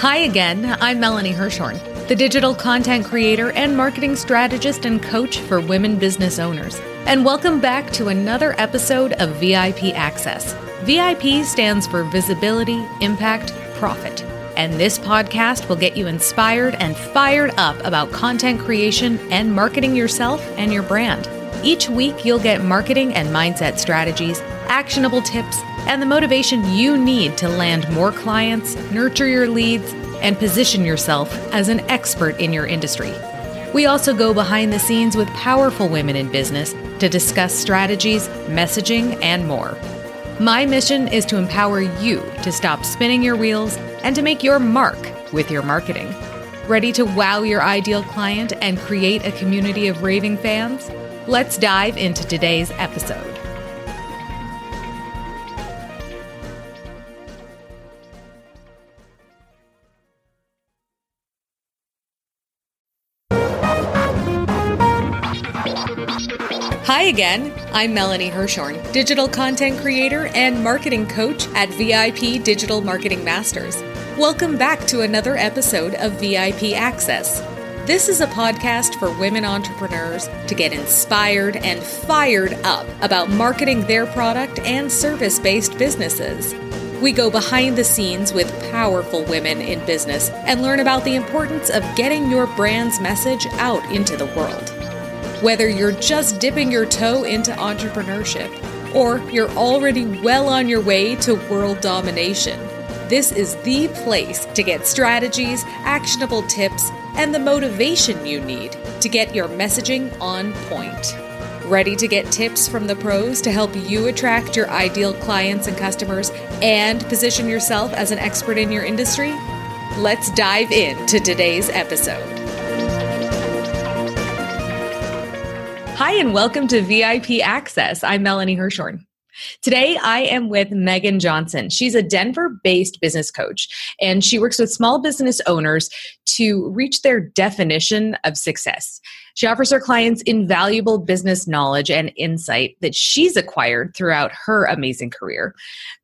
Hi again, I'm Melanie Hirschhorn, the digital content creator and marketing strategist and coach for women business owners. And welcome back to another episode of VIP Access. VIP stands for Visibility, Impact, Profit. And this podcast will get you inspired and fired up about content creation and marketing yourself and your brand. Each week, you'll get marketing and mindset strategies, actionable tips, and the motivation you need to land more clients, nurture your leads, and position yourself as an expert in your industry. We also go behind the scenes with powerful women in business to discuss strategies, messaging, and more. My mission is to empower you to stop spinning your wheels and to make your mark with your marketing. Ready to wow your ideal client and create a community of raving fans? Let's dive into today's episode. Again. I'm Melanie Hirschhorn, digital content creator and marketing coach at VIP Digital Marketing Masters. Welcome back to another episode of VIP Access. This is a podcast for women entrepreneurs to get inspired and fired up about marketing their product and service based businesses. We go behind the scenes with powerful women in business and learn about the importance of getting your brand's message out into the world. Whether you're just dipping your toe into entrepreneurship or you're already well on your way to world domination, this is the place to get strategies, actionable tips, and the motivation you need to get your messaging on point. Ready to get tips from the pros to help you attract your ideal clients and customers and position yourself as an expert in your industry? Let's dive into today's episode. Hi, and welcome to VIP Access. I'm Melanie Hirschhorn. Today, I am with Megan Johnson. She's a Denver based business coach, and she works with small business owners to reach their definition of success. She offers her clients invaluable business knowledge and insight that she's acquired throughout her amazing career.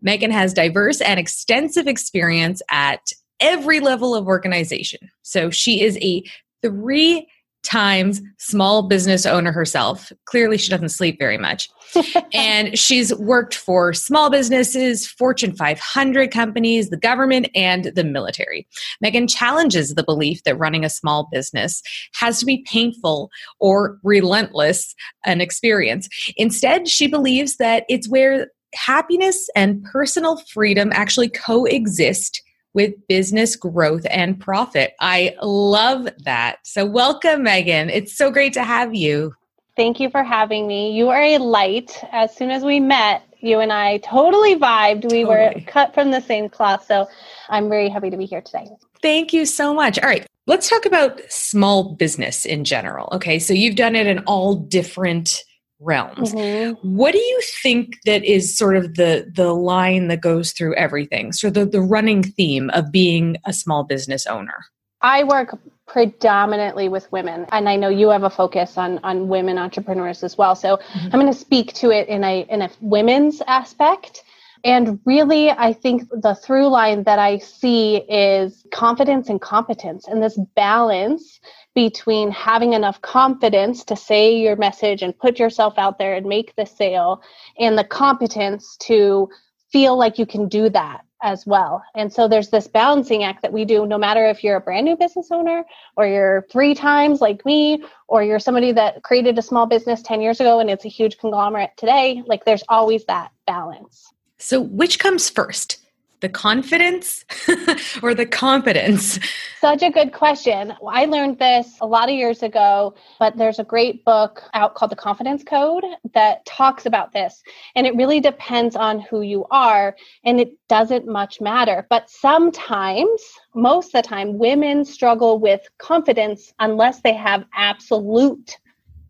Megan has diverse and extensive experience at every level of organization. So she is a three times small business owner herself. Clearly, she doesn't sleep very much. and she's worked for small businesses, Fortune 500 companies, the government, and the military. Megan challenges the belief that running a small business has to be painful or relentless an experience. Instead, she believes that it's where happiness and personal freedom actually coexist with business growth and profit. I love that. So, welcome, Megan. It's so great to have you. Thank you for having me. You are a light. As soon as we met, you and I totally vibed. We totally. were cut from the same cloth. So, I'm very happy to be here today. Thank you so much. All right, let's talk about small business in general. Okay, so you've done it in all different realms. Mm-hmm. What do you think that is sort of the the line that goes through everything? So the the running theme of being a small business owner. I work predominantly with women and I know you have a focus on on women entrepreneurs as well. So mm-hmm. I'm going to speak to it in a in a women's aspect. And really, I think the through line that I see is confidence and competence and this balance between having enough confidence to say your message and put yourself out there and make the sale and the competence to feel like you can do that as well. And so there's this balancing act that we do no matter if you're a brand new business owner or you're three times like me or you're somebody that created a small business 10 years ago and it's a huge conglomerate today, like there's always that balance. So which comes first? The confidence or the competence? Such a good question. I learned this a lot of years ago, but there's a great book out called The Confidence Code that talks about this. And it really depends on who you are, and it doesn't much matter. But sometimes, most of the time, women struggle with confidence unless they have absolute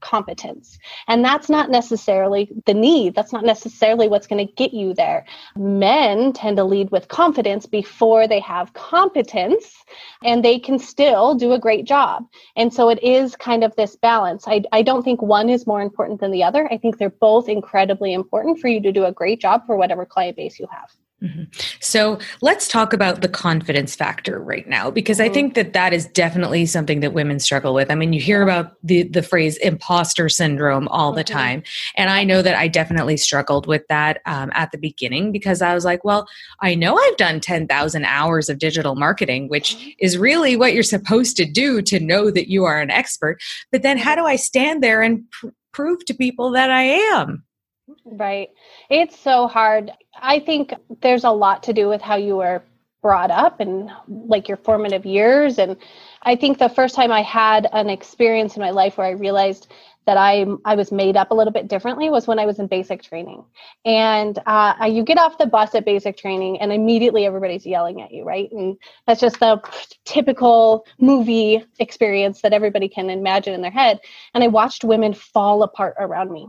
competence. And that's not necessarily the need. That's not necessarily what's going to get you there. Men tend to lead with confidence before they have competence, and they can still do a great job. And so it is kind of this balance. I, I don't think one is more important than the other. I think they're both incredibly important for you to do a great job for whatever client base you have. Mm-hmm. So let's talk about the confidence factor right now, because I mm-hmm. think that that is definitely something that women struggle with. I mean, you hear about the the phrase imposter syndrome all the mm-hmm. time, and I know that I definitely struggled with that um, at the beginning because I was like, well, I know I've done ten thousand hours of digital marketing, which mm-hmm. is really what you're supposed to do to know that you are an expert. But then, how do I stand there and pr- prove to people that I am? Right. It's so hard. I think there's a lot to do with how you were brought up and like your formative years. And I think the first time I had an experience in my life where I realized that I I was made up a little bit differently was when I was in basic training, and uh, you get off the bus at basic training, and immediately everybody's yelling at you, right? And that's just the typical movie experience that everybody can imagine in their head. And I watched women fall apart around me,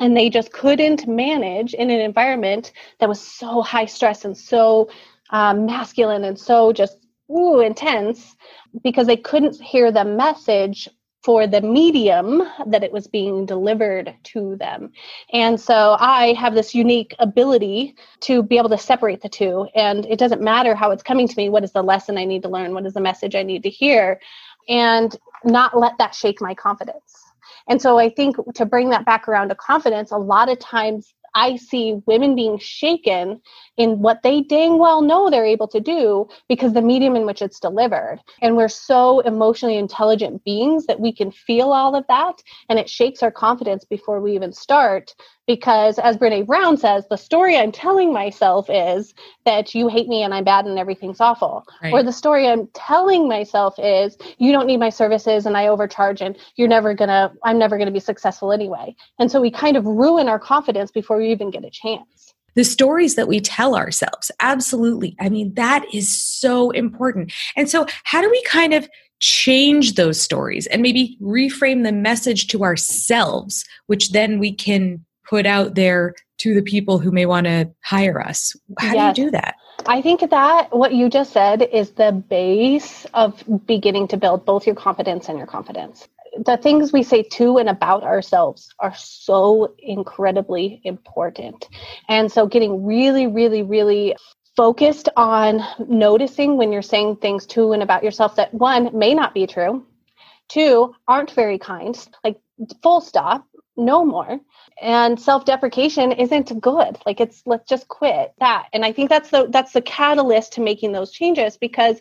and they just couldn't manage in an environment that was so high stress and so um, masculine and so just ooh intense because they couldn't hear the message for the medium that it was being delivered to them. And so I have this unique ability to be able to separate the two. And it doesn't matter how it's coming to me. What is the lesson I need to learn? What is the message I need to hear? And not let that shake my confidence. And so I think to bring that back around to confidence, a lot of times I see women being shaken in what they dang well know they're able to do because the medium in which it's delivered. And we're so emotionally intelligent beings that we can feel all of that and it shakes our confidence before we even start. Because as Brene Brown says, the story I'm telling myself is that you hate me and I'm bad and everything's awful. Right. Or the story I'm telling myself is you don't need my services and I overcharge and you're never gonna, I'm never gonna be successful anyway. And so we kind of ruin our confidence before we even get a chance the stories that we tell ourselves. Absolutely. I mean, that is so important. And so, how do we kind of change those stories and maybe reframe the message to ourselves, which then we can put out there to the people who may want to hire us? How yes. do you do that? I think that what you just said is the base of beginning to build both your confidence and your confidence the things we say to and about ourselves are so incredibly important. And so getting really, really, really focused on noticing when you're saying things to and about yourself that one may not be true, two aren't very kind, like full stop, no more. And self-deprecation isn't good. Like it's let's just quit that. And I think that's the that's the catalyst to making those changes because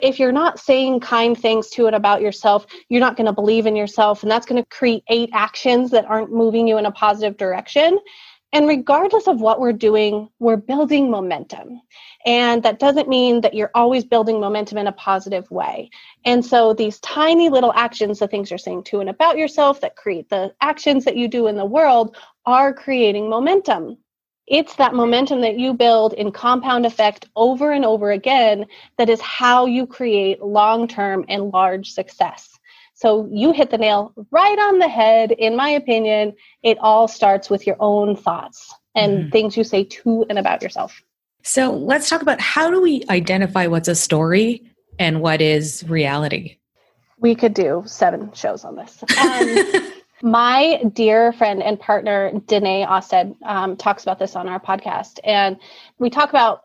if you're not saying kind things to it about yourself, you're not going to believe in yourself. And that's going to create actions that aren't moving you in a positive direction. And regardless of what we're doing, we're building momentum. And that doesn't mean that you're always building momentum in a positive way. And so these tiny little actions, the things you're saying to and about yourself that create the actions that you do in the world, are creating momentum. It's that momentum that you build in compound effect over and over again that is how you create long term and large success. So you hit the nail right on the head. In my opinion, it all starts with your own thoughts and mm-hmm. things you say to and about yourself. So let's talk about how do we identify what's a story and what is reality? We could do seven shows on this. Um, my dear friend and partner, Danae Osted, um, talks about this on our podcast. And we talk about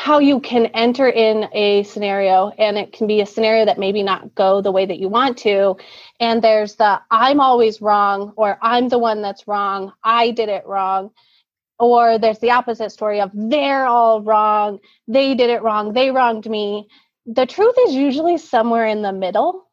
how you can enter in a scenario and it can be a scenario that maybe not go the way that you want to. And there's the i'm always wrong or i'm the one that's wrong. I did it wrong. Or there's the opposite story of they're all wrong. They did it wrong. They wronged me. The truth is usually somewhere in the middle.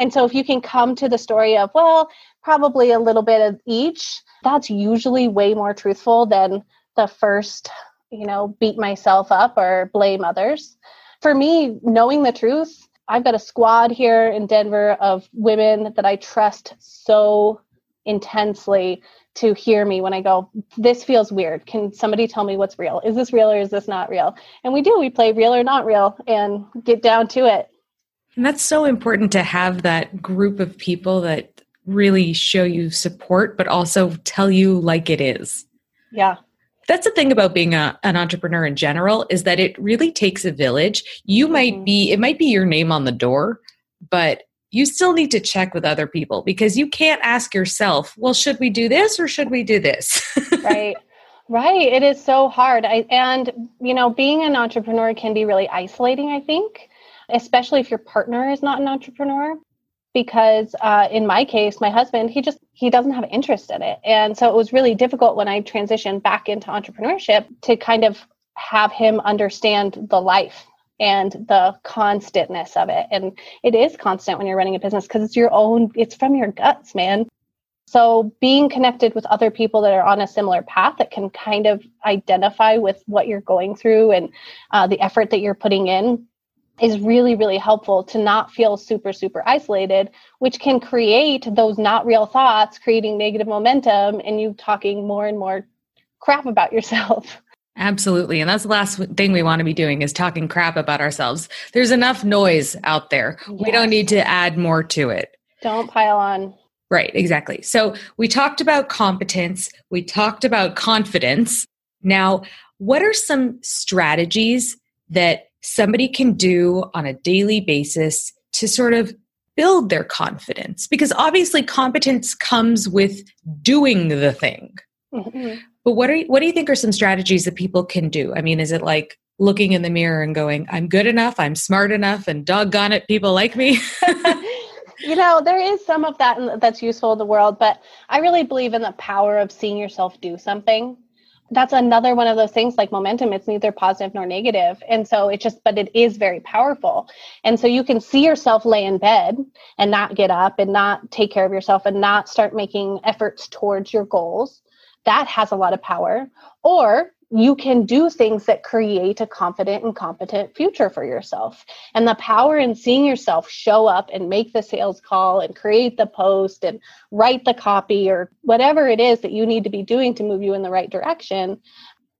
And so if you can come to the story of well probably a little bit of each. That's usually way more truthful than the first, you know, beat myself up or blame others. For me, knowing the truth, I've got a squad here in Denver of women that I trust so intensely to hear me when I go, This feels weird. Can somebody tell me what's real? Is this real or is this not real? And we do, we play real or not real and get down to it. And that's so important to have that group of people that really show you support, but also tell you like it is. Yeah. That's the thing about being a, an entrepreneur in general is that it really takes a village. You mm-hmm. might be, it might be your name on the door, but you still need to check with other people because you can't ask yourself, well, should we do this or should we do this? right. Right. It is so hard. I, and, you know, being an entrepreneur can be really isolating, I think, especially if your partner is not an entrepreneur. Because uh, in my case, my husband, he just he doesn't have interest in it, and so it was really difficult when I transitioned back into entrepreneurship to kind of have him understand the life and the constantness of it. And it is constant when you're running a business because it's your own, it's from your guts, man. So being connected with other people that are on a similar path that can kind of identify with what you're going through and uh, the effort that you're putting in is really, really helpful to not feel super, super isolated, which can create those not real thoughts, creating negative momentum and you talking more and more crap about yourself. Absolutely. And that's the last thing we want to be doing is talking crap about ourselves. There's enough noise out there. Yes. We don't need to add more to it. Don't pile on. Right, exactly. So we talked about competence, we talked about confidence. Now, what are some strategies that somebody can do on a daily basis to sort of build their confidence? Because obviously, competence comes with doing the thing. Mm-hmm. But what are what do you think are some strategies that people can do? I mean, is it like looking in the mirror and going, "I'm good enough, I'm smart enough, and doggone it, people like me"? you know there is some of that that's useful in the world but i really believe in the power of seeing yourself do something that's another one of those things like momentum it's neither positive nor negative. And so it just but it is very powerful. And so you can see yourself lay in bed and not get up and not take care of yourself and not start making efforts towards your goals. That has a lot of power. Or you can do things that create a confident and competent future for yourself. And the power in seeing yourself show up and make the sales call and create the post and write the copy or whatever it is that you need to be doing to move you in the right direction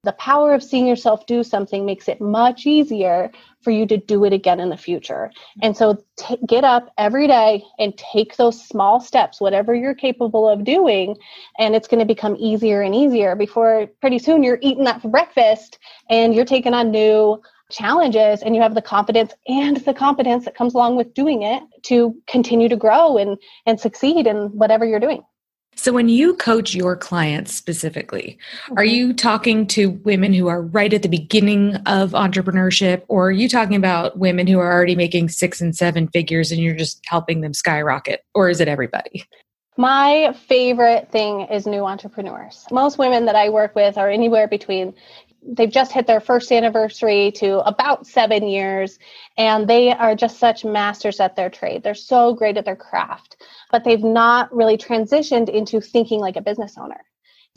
the power of seeing yourself do something makes it much easier for you to do it again in the future. And so t- get up every day and take those small steps, whatever you're capable of doing. And it's going to become easier and easier before pretty soon you're eating that for breakfast and you're taking on new challenges and you have the confidence and the competence that comes along with doing it to continue to grow and, and succeed in whatever you're doing. So, when you coach your clients specifically, are mm-hmm. you talking to women who are right at the beginning of entrepreneurship, or are you talking about women who are already making six and seven figures and you're just helping them skyrocket, or is it everybody? My favorite thing is new entrepreneurs. Most women that I work with are anywhere between they've just hit their first anniversary to about seven years and they are just such masters at their trade. They're so great at their craft but they've not really transitioned into thinking like a business owner.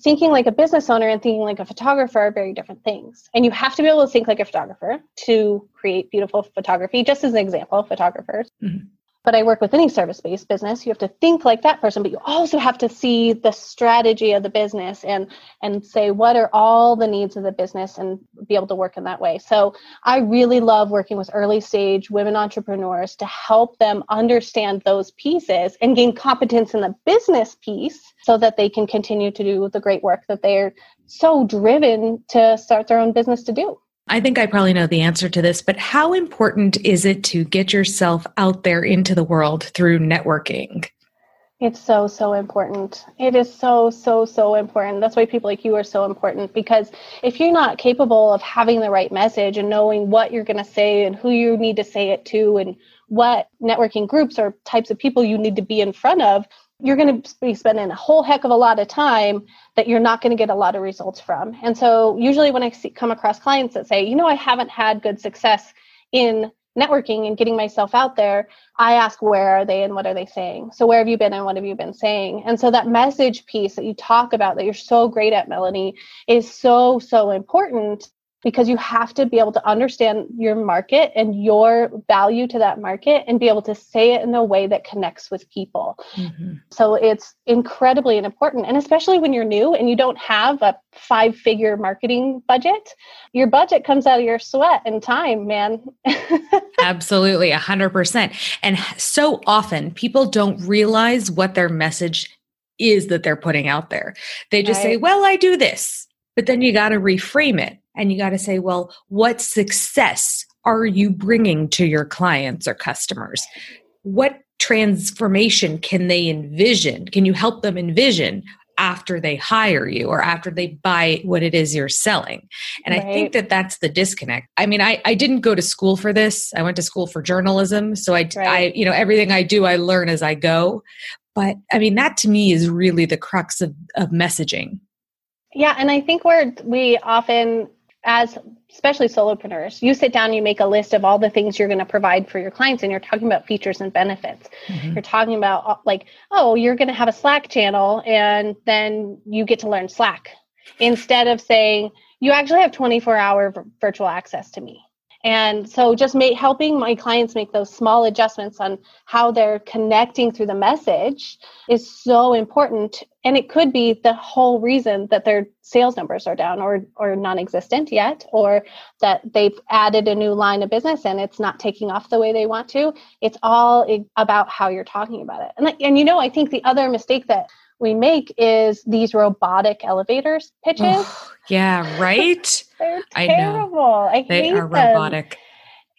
Thinking like a business owner and thinking like a photographer are very different things. And you have to be able to think like a photographer to create beautiful photography just as an example photographers. Mm-hmm but I work with any service based business. You have to think like that person, but you also have to see the strategy of the business and and say what are all the needs of the business and be able to work in that way. So I really love working with early stage women entrepreneurs to help them understand those pieces and gain competence in the business piece so that they can continue to do the great work that they're so driven to start their own business to do. I think I probably know the answer to this, but how important is it to get yourself out there into the world through networking? It's so, so important. It is so, so, so important. That's why people like you are so important because if you're not capable of having the right message and knowing what you're going to say and who you need to say it to and what networking groups or types of people you need to be in front of, you're going to be spending a whole heck of a lot of time that you're not going to get a lot of results from. And so, usually, when I see, come across clients that say, you know, I haven't had good success in networking and getting myself out there, I ask, where are they and what are they saying? So, where have you been and what have you been saying? And so, that message piece that you talk about that you're so great at, Melanie, is so, so important because you have to be able to understand your market and your value to that market and be able to say it in a way that connects with people. Mm-hmm. So it's incredibly important. And especially when you're new and you don't have a five figure marketing budget, your budget comes out of your sweat and time, man. Absolutely, 100%. And so often people don't realize what their message is that they're putting out there. They just right. say, well, I do this. But then you got to reframe it and you got to say, well, what success are you bringing to your clients or customers? What transformation can they envision? Can you help them envision? after they hire you or after they buy what it is you're selling. And right. I think that that's the disconnect. I mean, I, I didn't go to school for this. I went to school for journalism. So I, right. I, you know, everything I do, I learn as I go. But I mean, that to me is really the crux of, of messaging. Yeah. And I think we're, we often, as especially solopreneurs, you sit down, you make a list of all the things you're going to provide for your clients, and you're talking about features and benefits. Mm-hmm. You're talking about, uh, like, oh, you're going to have a Slack channel, and then you get to learn Slack instead of saying, you actually have 24 hour virtual access to me. And so just make, helping my clients make those small adjustments on how they're connecting through the message is so important. And it could be the whole reason that their sales numbers are down or, or non-existent yet, or that they've added a new line of business and it's not taking off the way they want to. It's all about how you're talking about it. And, and you know, I think the other mistake that we make is these robotic elevators pitches. Oh, yeah, right. They're terrible. I, I they are them. robotic.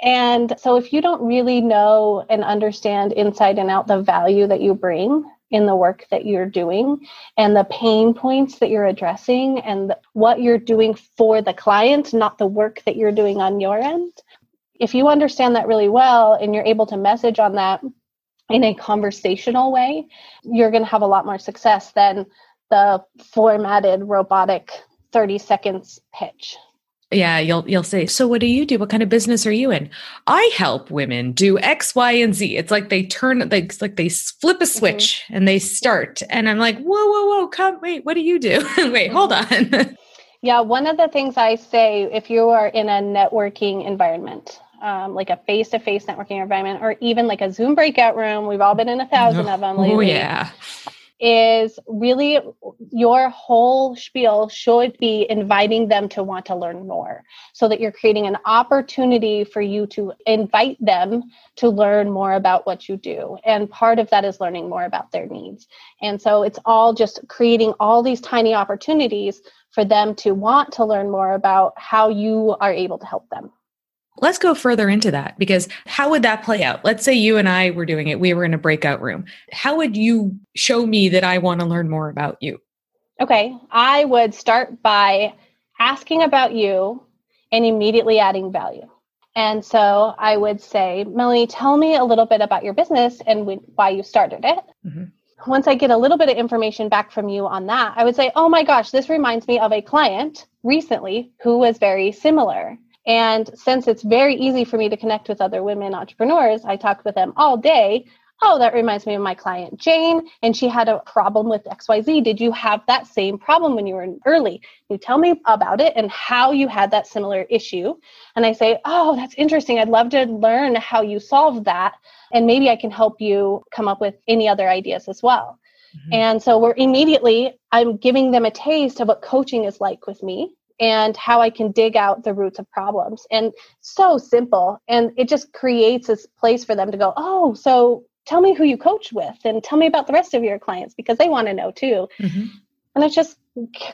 And so if you don't really know and understand inside and out the value that you bring in the work that you're doing and the pain points that you're addressing and what you're doing for the client, not the work that you're doing on your end. If you understand that really well and you're able to message on that in a conversational way, you're going to have a lot more success than the formatted robotic 30 seconds pitch. Yeah, you'll you'll say, "So what do you do? What kind of business are you in?" I help women do X, Y, and Z. It's like they turn they it's like they flip a mm-hmm. switch mm-hmm. and they start. And I'm like, "Whoa, whoa, whoa, come wait, what do you do?" wait, hold mm-hmm. on. yeah, one of the things I say if you are in a networking environment, um, like a face-to-face networking environment or even like a zoom breakout room we've all been in a thousand of them lately oh yeah is really your whole spiel should be inviting them to want to learn more so that you're creating an opportunity for you to invite them to learn more about what you do. And part of that is learning more about their needs. And so it's all just creating all these tiny opportunities for them to want to learn more about how you are able to help them Let's go further into that because how would that play out? Let's say you and I were doing it, we were in a breakout room. How would you show me that I want to learn more about you? Okay, I would start by asking about you and immediately adding value. And so I would say, Melanie, tell me a little bit about your business and why you started it. Mm-hmm. Once I get a little bit of information back from you on that, I would say, oh my gosh, this reminds me of a client recently who was very similar. And since it's very easy for me to connect with other women entrepreneurs, I talk with them all day. Oh, that reminds me of my client Jane, and she had a problem with XYZ. Did you have that same problem when you were early? You tell me about it and how you had that similar issue. And I say, Oh, that's interesting. I'd love to learn how you solved that. And maybe I can help you come up with any other ideas as well. Mm-hmm. And so we're immediately, I'm giving them a taste of what coaching is like with me and how I can dig out the roots of problems. And so simple. And it just creates this place for them to go, oh, so tell me who you coach with and tell me about the rest of your clients because they want to know too. Mm-hmm. And it's just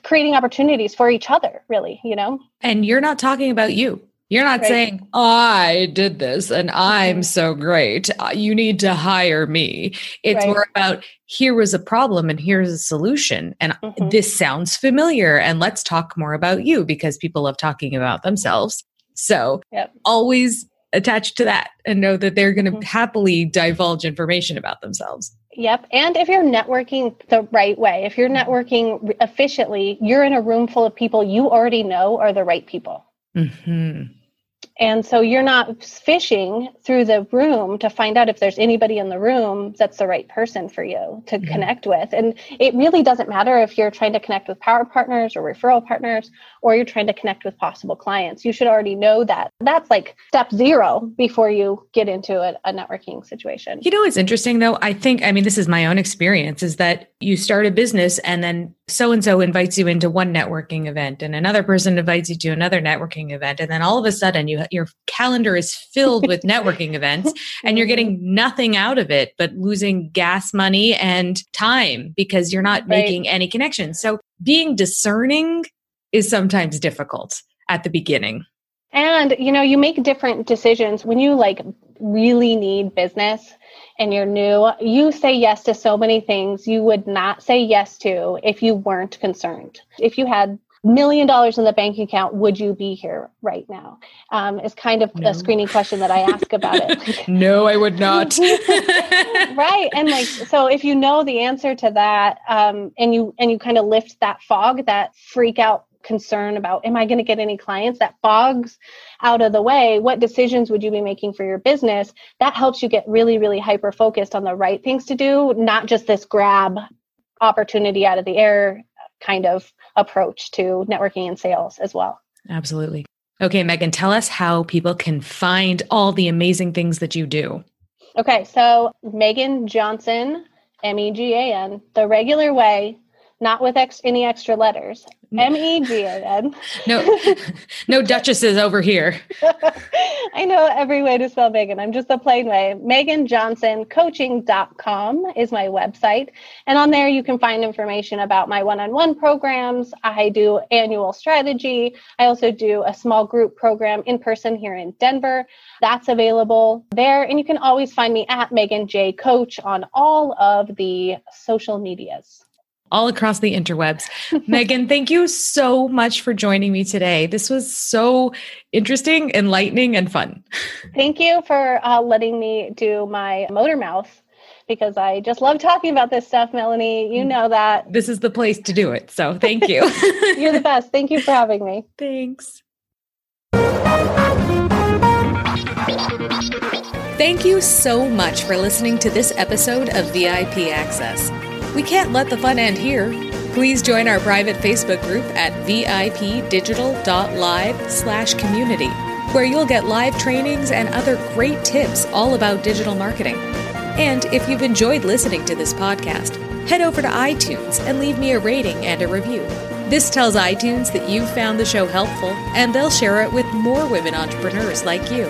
creating opportunities for each other, really, you know? And you're not talking about you. You're not right. saying, I did this and I'm mm-hmm. so great. Uh, you need to hire me. It's right. more about here was a problem and here's a solution. And mm-hmm. this sounds familiar. And let's talk more about you because people love talking about themselves. So yep. always attach to that and know that they're going to mm-hmm. happily divulge information about themselves. Yep. And if you're networking the right way, if you're mm-hmm. networking efficiently, you're in a room full of people you already know are the right people. Mm-hmm. And so you're not fishing through the room to find out if there's anybody in the room that's the right person for you to mm-hmm. connect with. And it really doesn't matter if you're trying to connect with power partners or referral partners or you're trying to connect with possible clients. You should already know that. That's like step zero before you get into a, a networking situation. You know it's interesting though? I think, I mean, this is my own experience is that you start a business and then so and so invites you into one networking event and another person invites you to another networking event. And then all of a sudden you your calendar is filled with networking events and you're getting mm-hmm. nothing out of it but losing gas money and time because you're not right. making any connections. So being discerning is sometimes difficult at the beginning. And you know, you make different decisions when you like really need business and you're new, you say yes to so many things you would not say yes to if you weren't concerned. If you had million dollars in the bank account, would you be here right now? Um, is kind of no. a screening question that I ask about it. no, I would not. right, and like so, if you know the answer to that, um, and you and you kind of lift that fog, that freak out concern about am i going to get any clients that fogs out of the way what decisions would you be making for your business that helps you get really really hyper focused on the right things to do not just this grab opportunity out of the air kind of approach to networking and sales as well. Absolutely. Okay, Megan, tell us how people can find all the amazing things that you do. Okay, so Megan Johnson, M E G A N, the regular way, not with ex- any extra letters. M E G A N. No, no duchesses over here. I know every way to spell Megan. I'm just the plain way. Megan Johnson Coaching.com is my website. And on there, you can find information about my one on one programs. I do annual strategy. I also do a small group program in person here in Denver. That's available there. And you can always find me at Megan J Coach on all of the social medias all across the interwebs. Megan, thank you so much for joining me today. This was so interesting, enlightening, and fun. Thank you for uh, letting me do my motor mouth because I just love talking about this stuff, Melanie. You know that. This is the place to do it. So thank you. You're the best. Thank you for having me. Thanks. Thank you so much for listening to this episode of VIP Access. We can't let the fun end here. Please join our private Facebook group at vipdigital.live slash community, where you'll get live trainings and other great tips all about digital marketing. And if you've enjoyed listening to this podcast, head over to iTunes and leave me a rating and a review. This tells iTunes that you've found the show helpful, and they'll share it with more women entrepreneurs like you.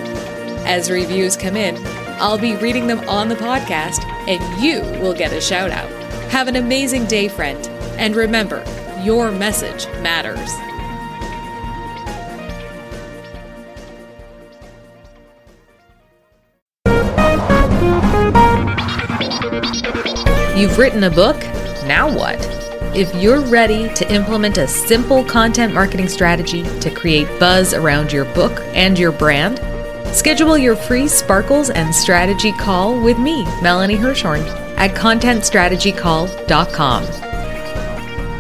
As reviews come in, I'll be reading them on the podcast, and you will get a shout out. Have an amazing day, friend. And remember, your message matters. You've written a book? Now what? If you're ready to implement a simple content marketing strategy to create buzz around your book and your brand, schedule your free Sparkles and Strategy call with me, Melanie Hirschhorn at contentstrategycall.com.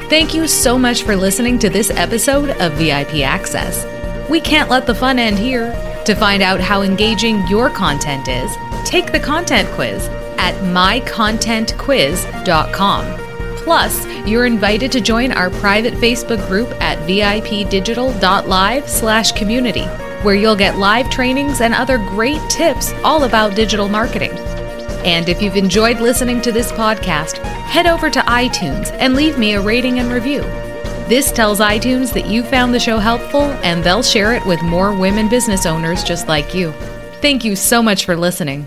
Thank you so much for listening to this episode of VIP Access. We can't let the fun end here. To find out how engaging your content is, take the content quiz at mycontentquiz.com. Plus, you're invited to join our private Facebook group at vipdigital.live slash community, where you'll get live trainings and other great tips all about digital marketing. And if you've enjoyed listening to this podcast, head over to iTunes and leave me a rating and review. This tells iTunes that you found the show helpful and they'll share it with more women business owners just like you. Thank you so much for listening.